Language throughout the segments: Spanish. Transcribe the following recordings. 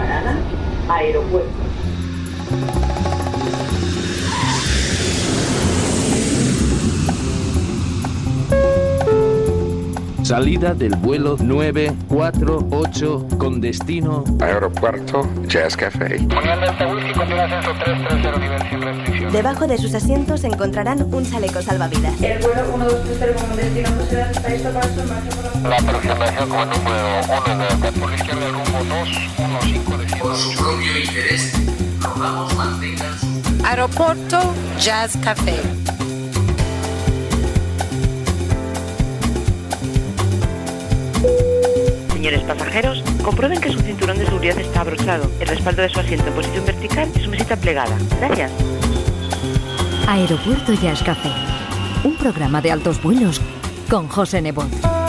parada, aeropuerto. Salida del vuelo 948 con destino Aeropuerto Jazz Café. Debajo de sus asientos encontrarán un chaleco salvavidas. El vuelo 1230 con destino está listo para su por la aproximación con número 1 de la izquierda rumbo 215 de Por su propio interés, rogamos mantengan su Aeropuerto Jazz Café. Pasajeros, comprueben que su cinturón de seguridad está abrochado, el respaldo de su asiento en posición vertical y su mesita plegada. Gracias. Aeropuerto Jazz Café. Un programa de altos vuelos con José Nebot.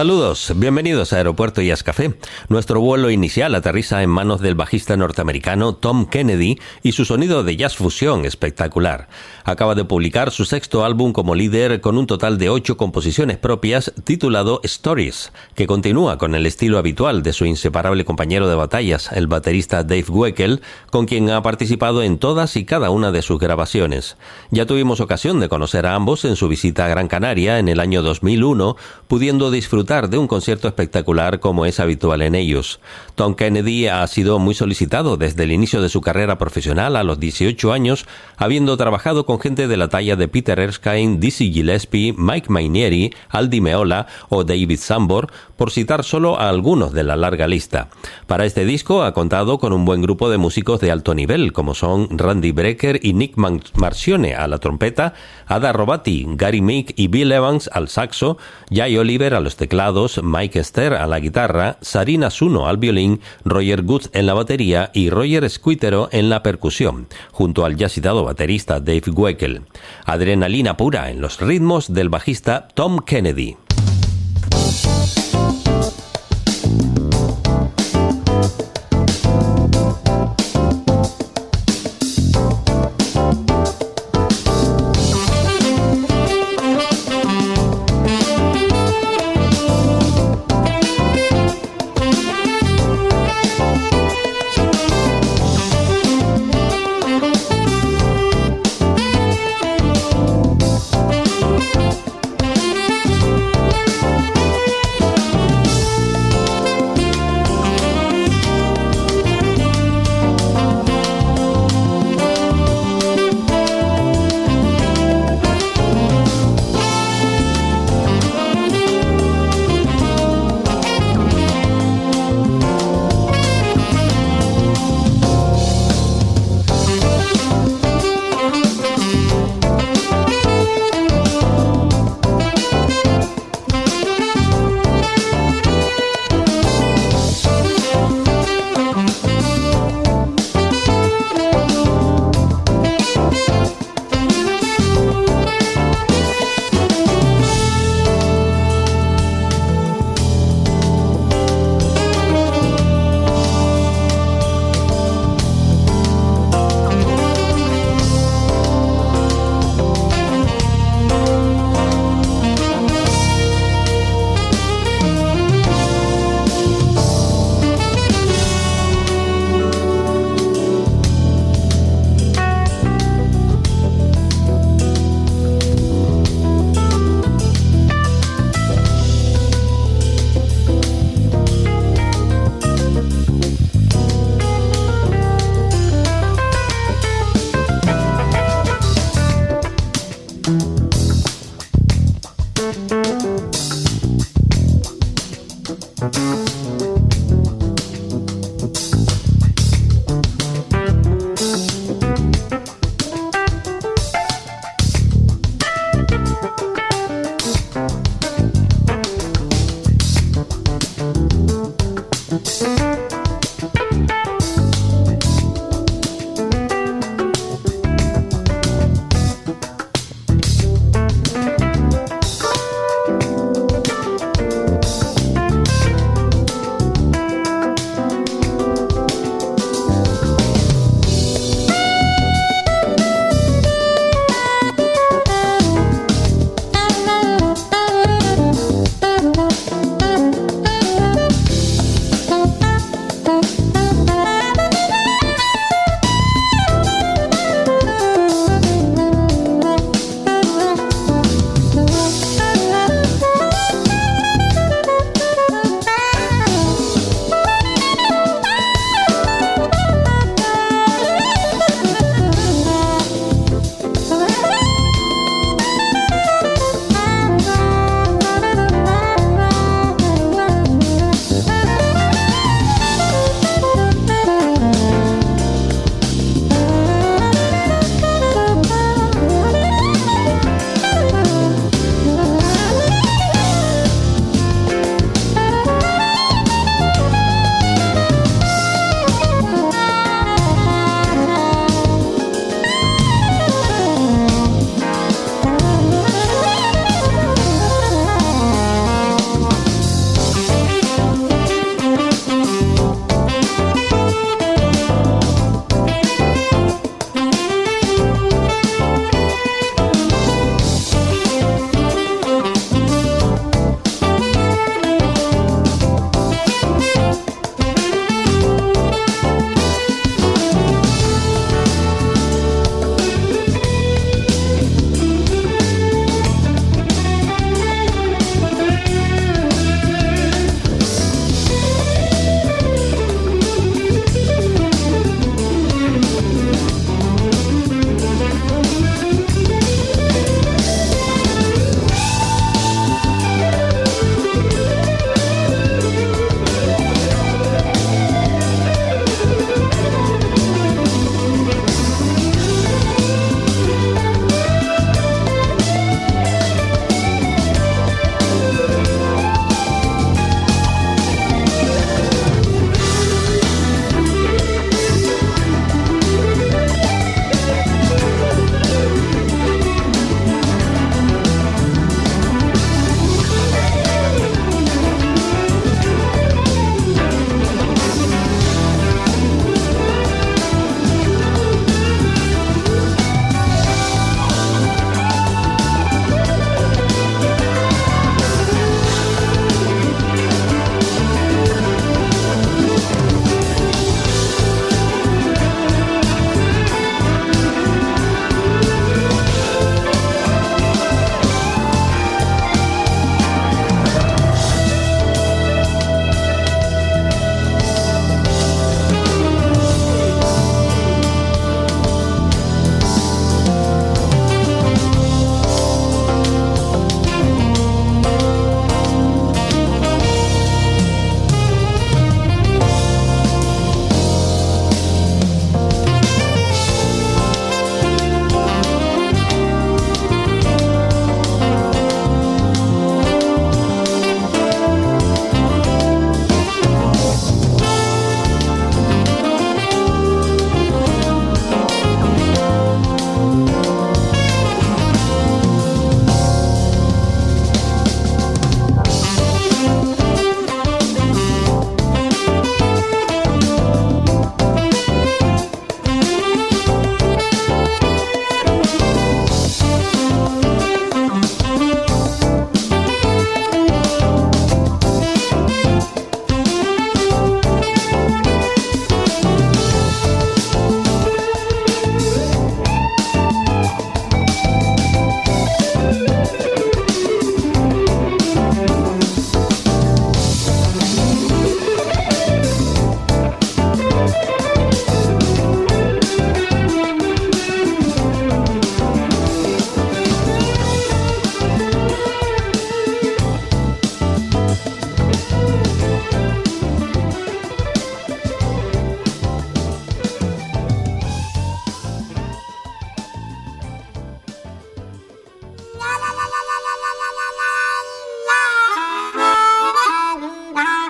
Saludos, bienvenidos a Aeropuerto Jazz Café. Nuestro vuelo inicial aterriza en manos del bajista norteamericano Tom Kennedy y su sonido de jazz fusión espectacular. Acaba de publicar su sexto álbum como líder con un total de ocho composiciones propias titulado Stories, que continúa con el estilo habitual de su inseparable compañero de batallas, el baterista Dave Weckl, con quien ha participado en todas y cada una de sus grabaciones. Ya tuvimos ocasión de conocer a ambos en su visita a Gran Canaria en el año 2001, pudiendo disfrutar de un concierto espectacular como es habitual en ellos. Tom Kennedy ha sido muy solicitado desde el inicio de su carrera profesional a los 18 años, habiendo trabajado con gente de la talla de Peter Erskine, Dizzy Gillespie, Mike Mainieri, Aldi Meola o David Sambor, por citar solo a algunos de la larga lista. Para este disco ha contado con un buen grupo de músicos de alto nivel, como son Randy Brecker y Nick Marcione a la trompeta, Ada Robati, Gary Meek y Bill Evans al saxo, Jay Oliver a los teclados, Mike Ster a la guitarra, Sarina Suno al violín, Roger Goods en la batería y Roger Squitero en la percusión, junto al ya citado baterista Dave Weckl. Adrenalina pura en los ritmos del bajista Tom Kennedy.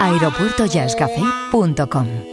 aeropuertojazzcafé.com.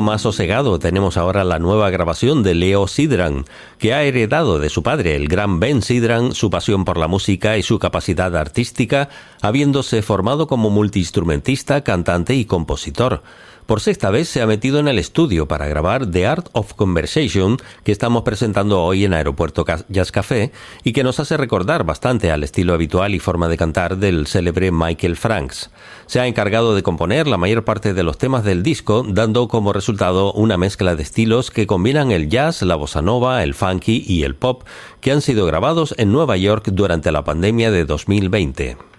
más sosegado tenemos ahora la nueva grabación de Leo Sidran, que ha heredado de su padre, el gran Ben Sidran, su pasión por la música y su capacidad artística, habiéndose formado como multiinstrumentista, cantante y compositor por sexta vez se ha metido en el estudio para grabar The Art of Conversation que estamos presentando hoy en Aeropuerto Jazz Café y que nos hace recordar bastante al estilo habitual y forma de cantar del célebre Michael Franks. Se ha encargado de componer la mayor parte de los temas del disco, dando como resultado una mezcla de estilos que combinan el jazz, la bossa nova, el funky y el pop, que han sido grabados en Nueva York durante la pandemia de 2020.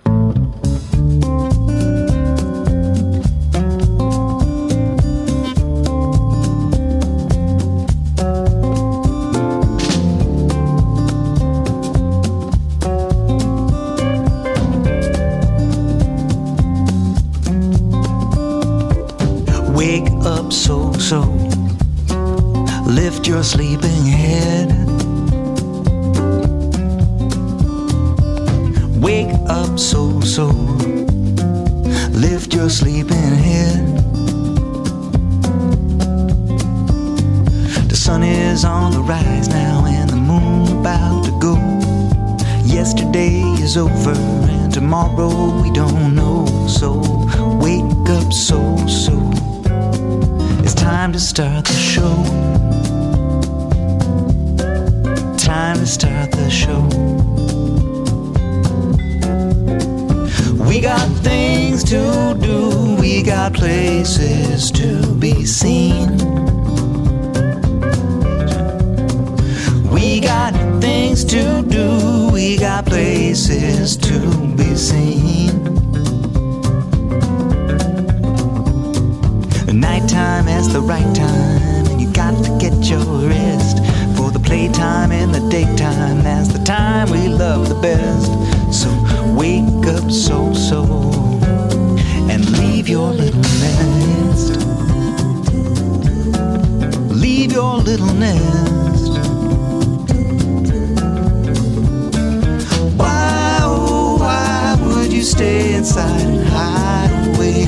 Stay inside and hide away?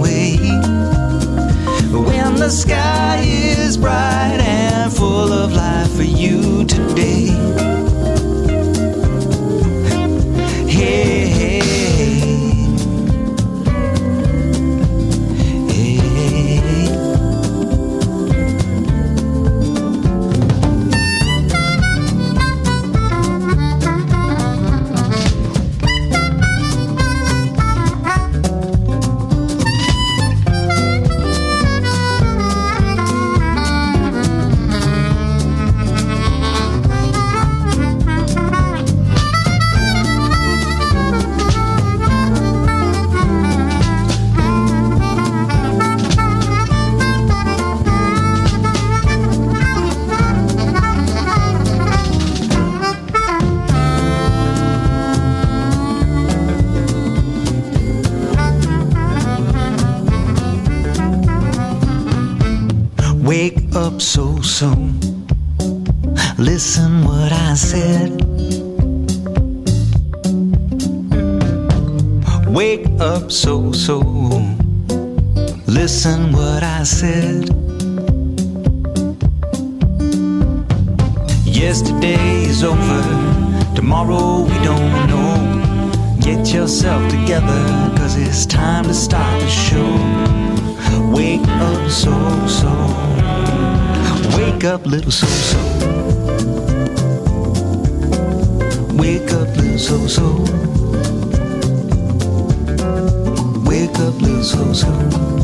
Wait when the sky is bright and full of life for you today. Up so so. Listen what I said. Yesterday is over. Tomorrow we don't know. Get yourself together, cause it's time to start the show. Wake up so so. Wake up little so so. Wake up little so so. so so.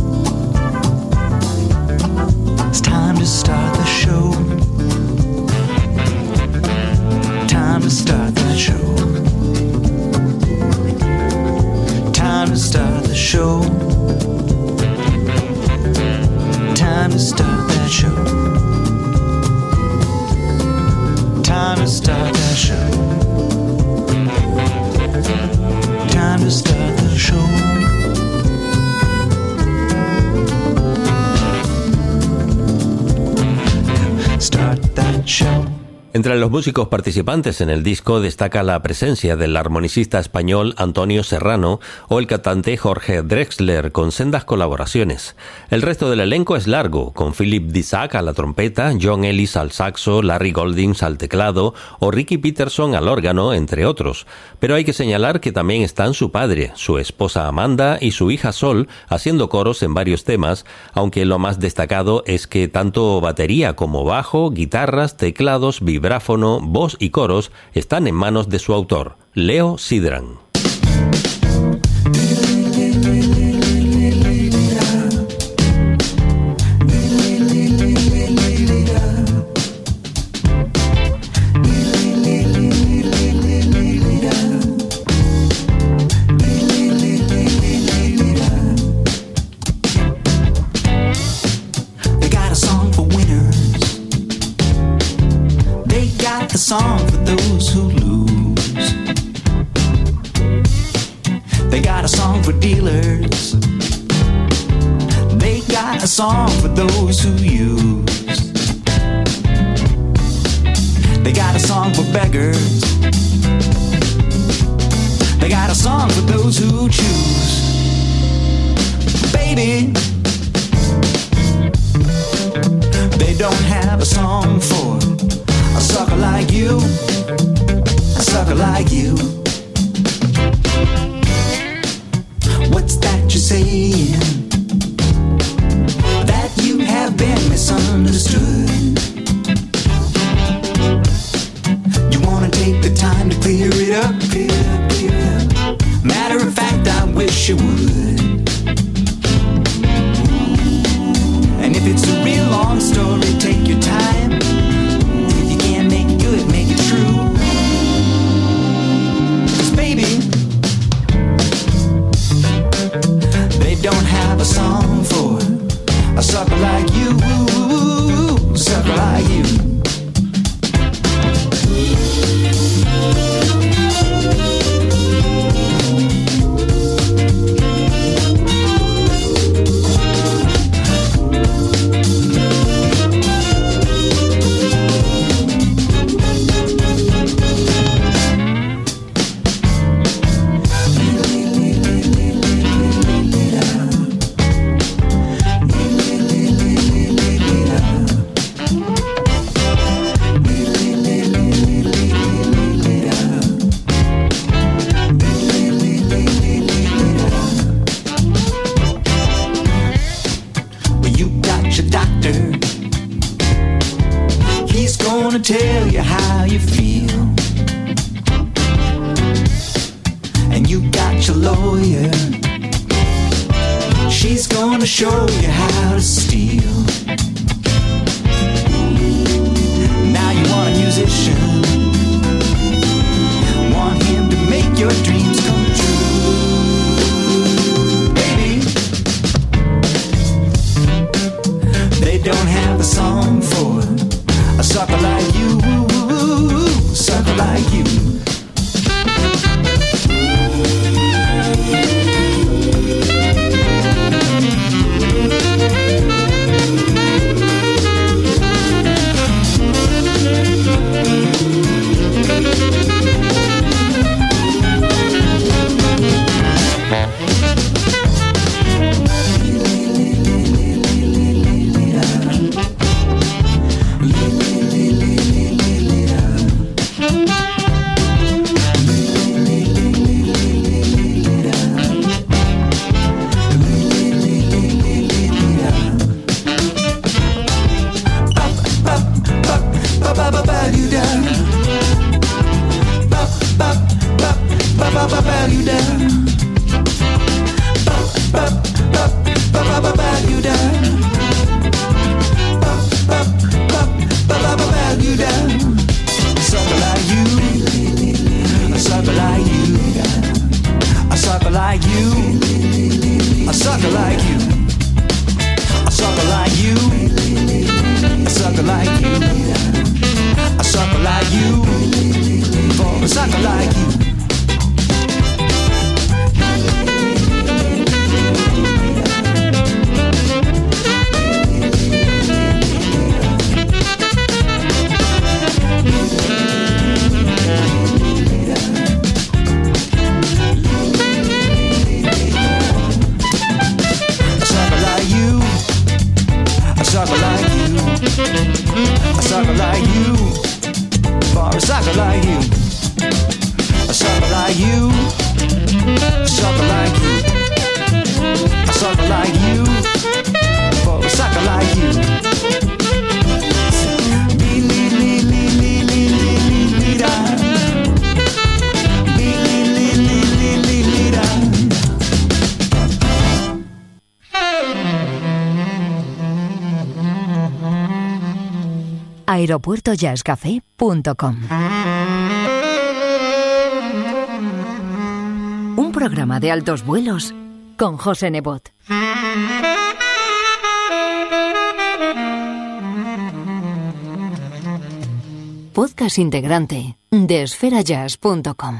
Entre los músicos participantes en el disco destaca la presencia del armonicista español Antonio Serrano o el cantante Jorge Drexler con sendas colaboraciones. El resto del elenco es largo, con Philip Disac a la trompeta, John Ellis al saxo, Larry Goldings al teclado o Ricky Peterson al órgano, entre otros. Pero hay que señalar que también están su padre, su esposa Amanda y su hija Sol haciendo coros en varios temas, aunque lo más destacado es que tanto batería como bajo, guitarras, teclados, vibráfono, voz y coros están en manos de su autor, Leo Sidran. Song for those who lose. They got a song for dealers. They got a song for those who use. They got a song for beggars. They got a song for those who choose. Baby, they don't have a song for a sucker like you, a sucker like you. What's that you're saying? That you have been misunderstood. You wanna take the time to clear it up, clear clear. Matter of fact, I wish you would. Tell you how you feel. And you got your lawyer. She's gonna show you aeropuertojazzcafé.com Un programa de altos vuelos con José Nebot. Podcast integrante de esferajazz.com.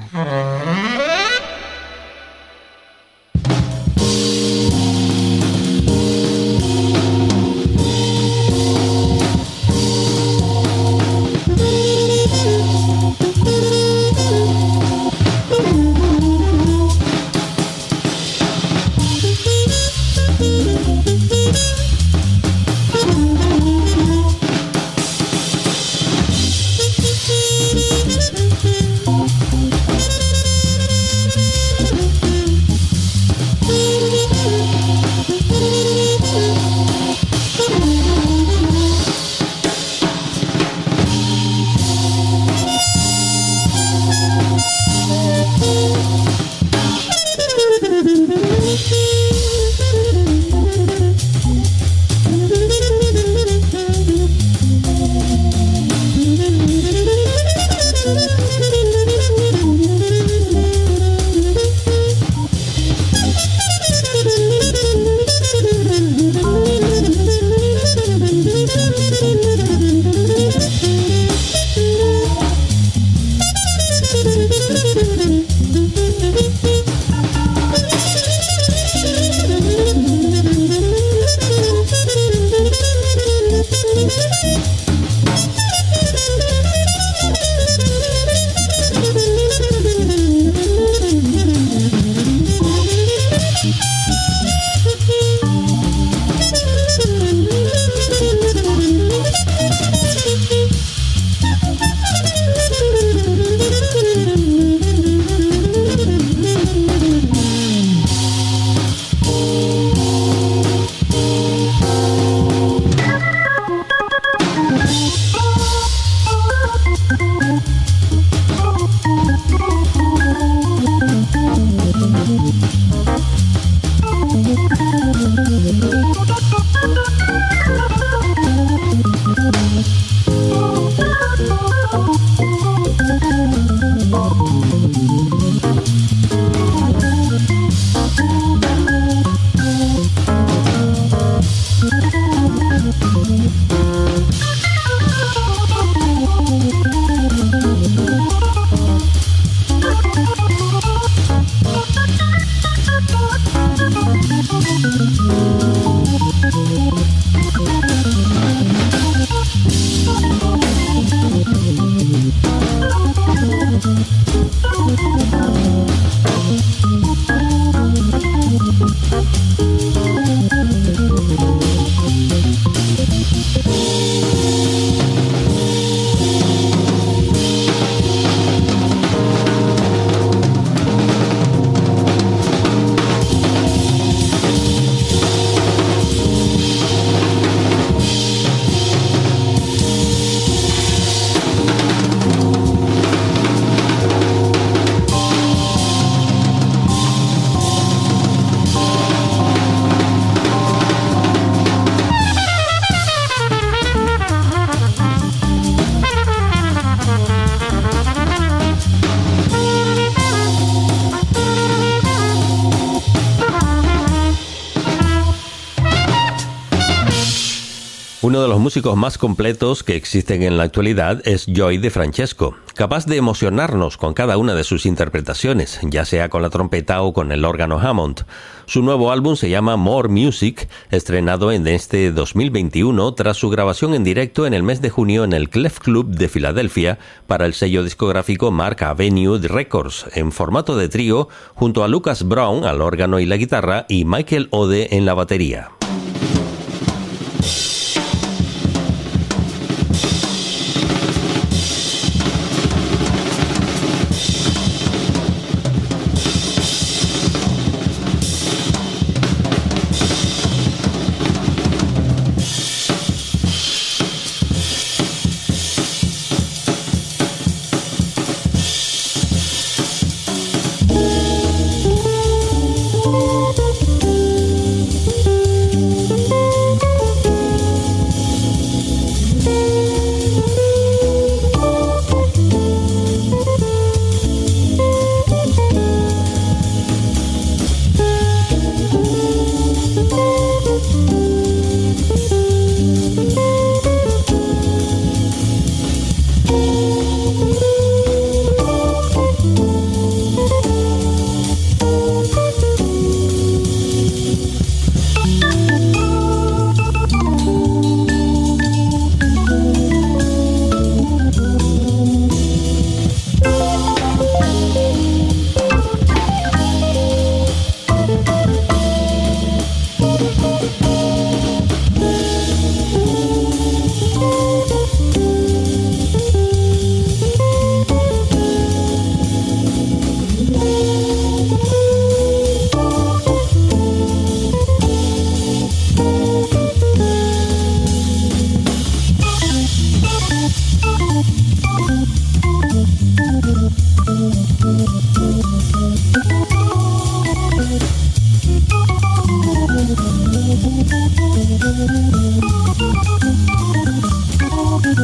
los músicos más completos que existen en la actualidad es Joy de Francesco, capaz de emocionarnos con cada una de sus interpretaciones, ya sea con la trompeta o con el órgano Hammond. Su nuevo álbum se llama More Music, estrenado en este 2021 tras su grabación en directo en el mes de junio en el Clef Club de Filadelfia para el sello discográfico Mark Avenue Records, en formato de trío, junto a Lucas Brown al órgano y la guitarra y Michael Ode en la batería.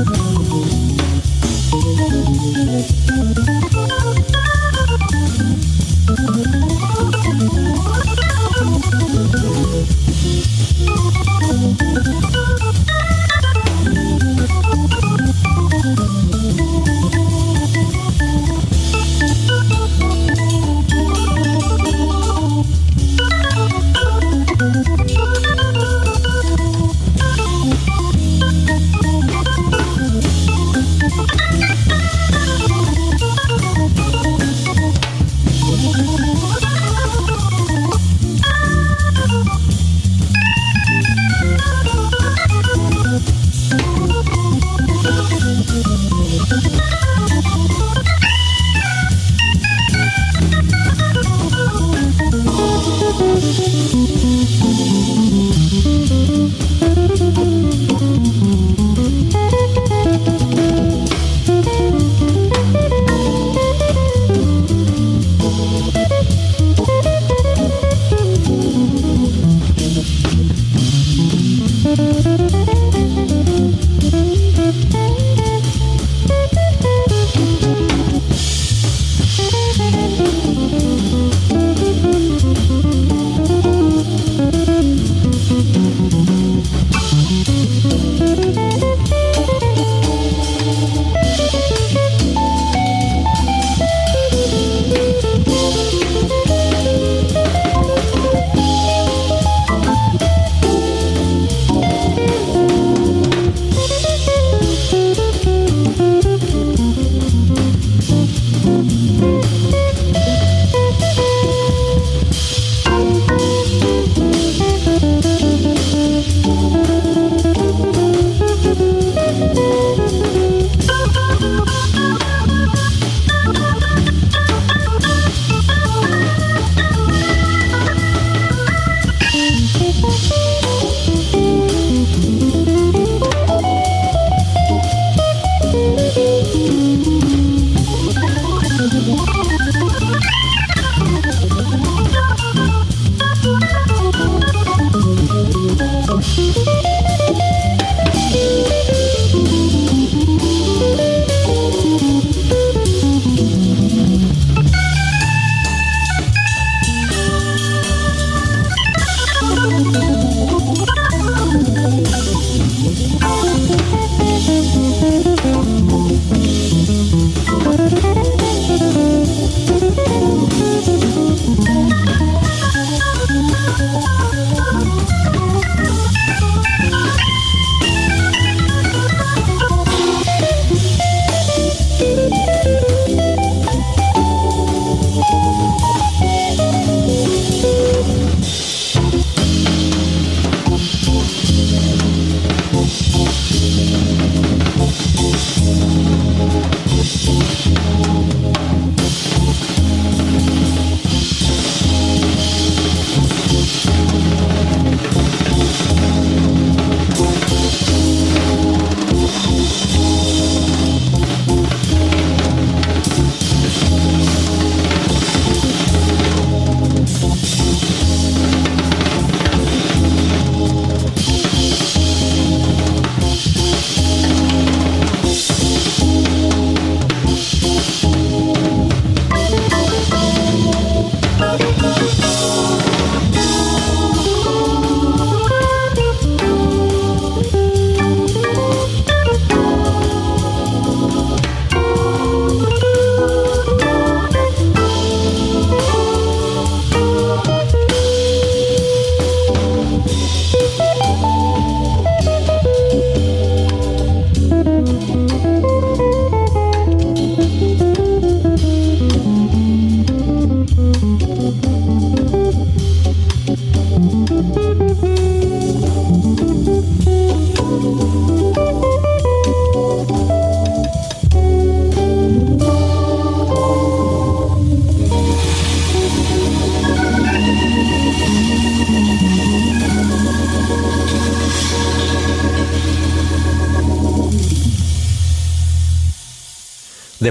Thank you.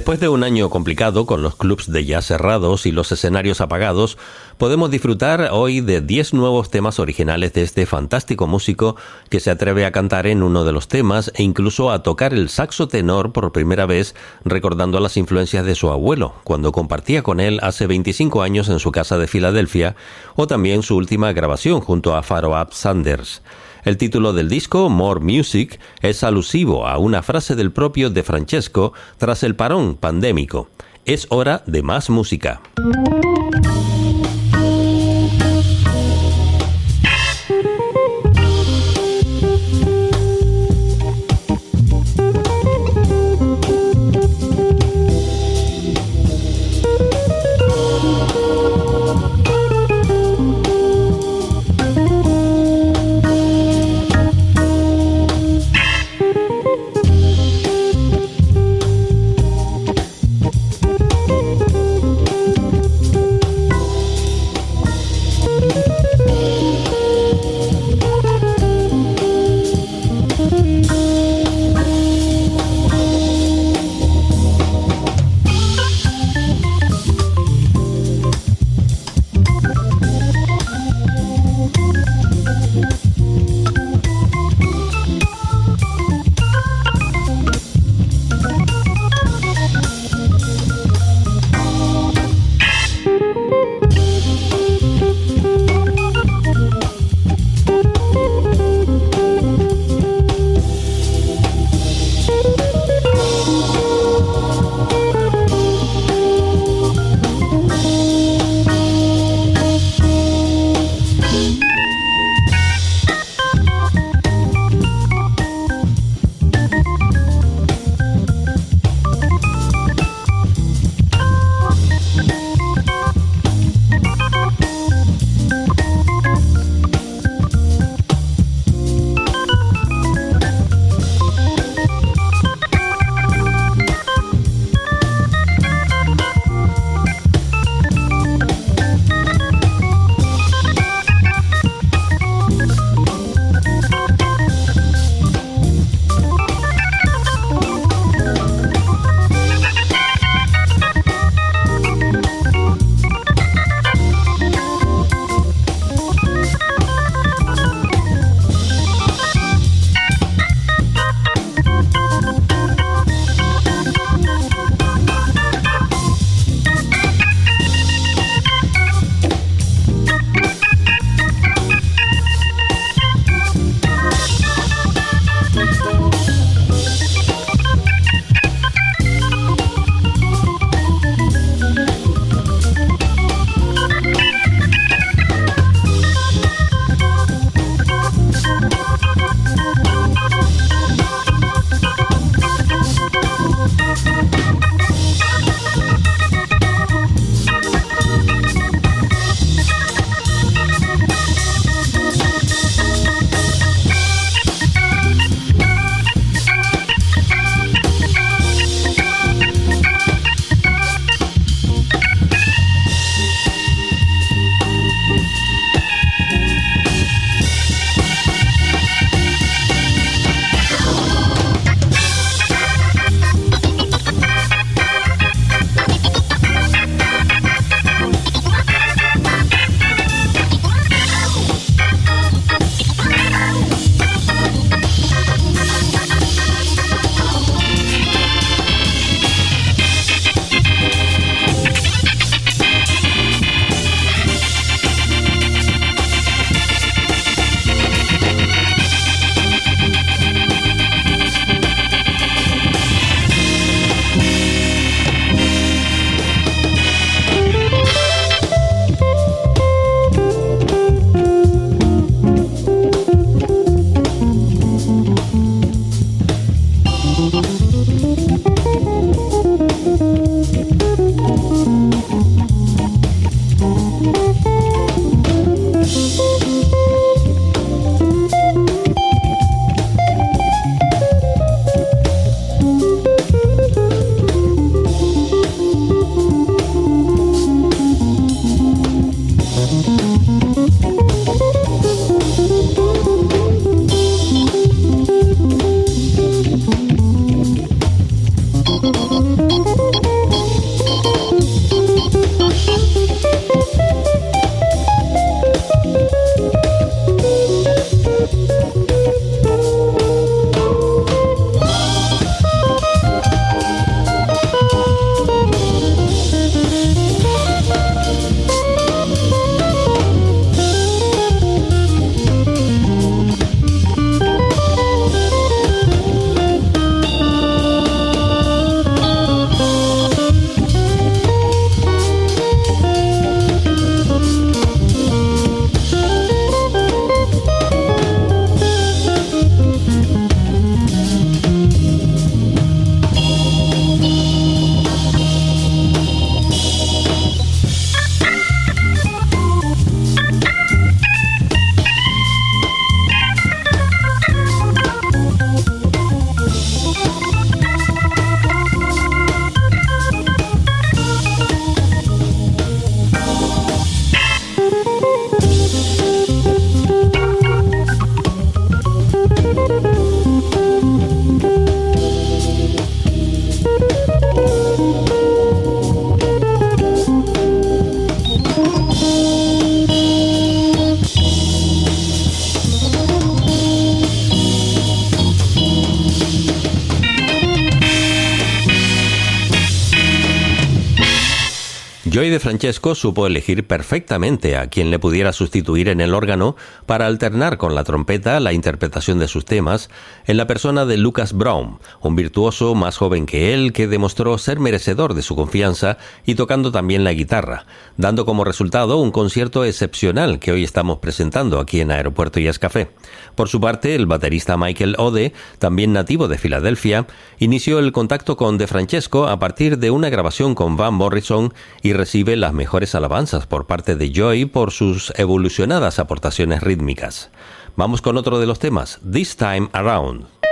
Después de un año complicado con los clubs de jazz cerrados y los escenarios apagados, podemos disfrutar hoy de 10 nuevos temas originales de este fantástico músico que se atreve a cantar en uno de los temas e incluso a tocar el saxo tenor por primera vez, recordando las influencias de su abuelo, cuando compartía con él hace 25 años en su casa de Filadelfia, o también su última grabación junto a Pharaoh Sanders. El título del disco, More Music, es alusivo a una frase del propio De Francesco tras el parón pandémico. Es hora de más música. De Francesco supo elegir perfectamente a quien le pudiera sustituir en el órgano para alternar con la trompeta la interpretación de sus temas en la persona de Lucas Brown, un virtuoso más joven que él que demostró ser merecedor de su confianza y tocando también la guitarra, dando como resultado un concierto excepcional que hoy estamos presentando aquí en Aeropuerto y Café. Por su parte, el baterista Michael Ode, también nativo de Filadelfia, inició el contacto con De Francesco a partir de una grabación con Van Morrison y recibe las mejores alabanzas por parte de Joy por sus evolucionadas aportaciones rítmicas. Vamos con otro de los temas, This Time Around.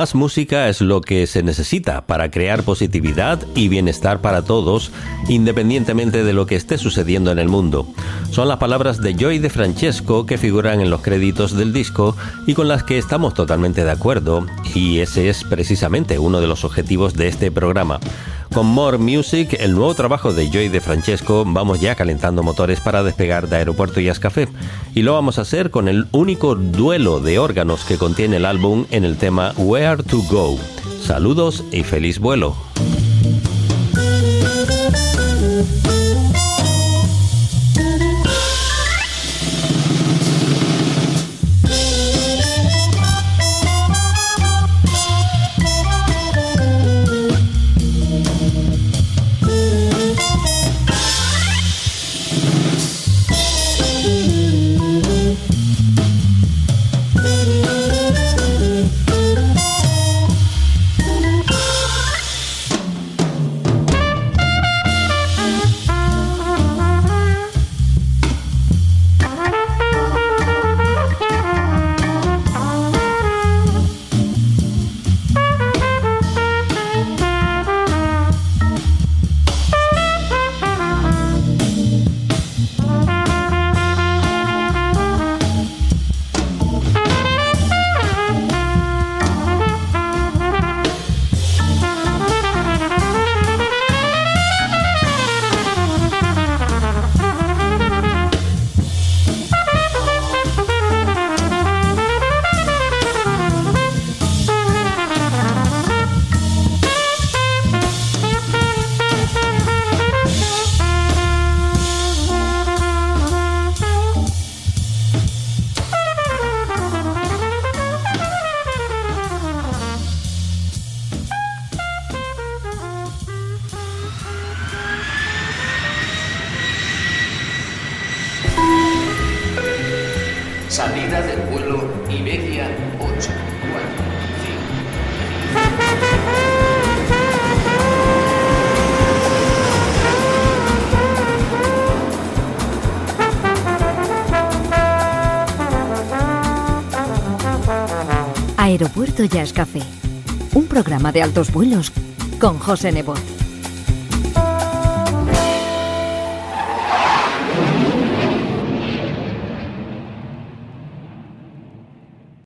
Más música es lo que se necesita para crear positividad y bienestar para todos, independientemente de lo que esté sucediendo en el mundo. Son las palabras de Joy de Francesco que figuran en los créditos del disco y con las que estamos totalmente de acuerdo, y ese es precisamente uno de los objetivos de este programa. Con More Music, el nuevo trabajo de Joy de Francesco, vamos ya calentando motores para despegar de Aeropuerto Jazz Café. Y lo vamos a hacer con el único duelo de órganos que contiene el álbum en el tema Where to Go. Saludos y feliz vuelo. 4, Aeropuerto Jazz Café, un programa de altos vuelos con José Nebot.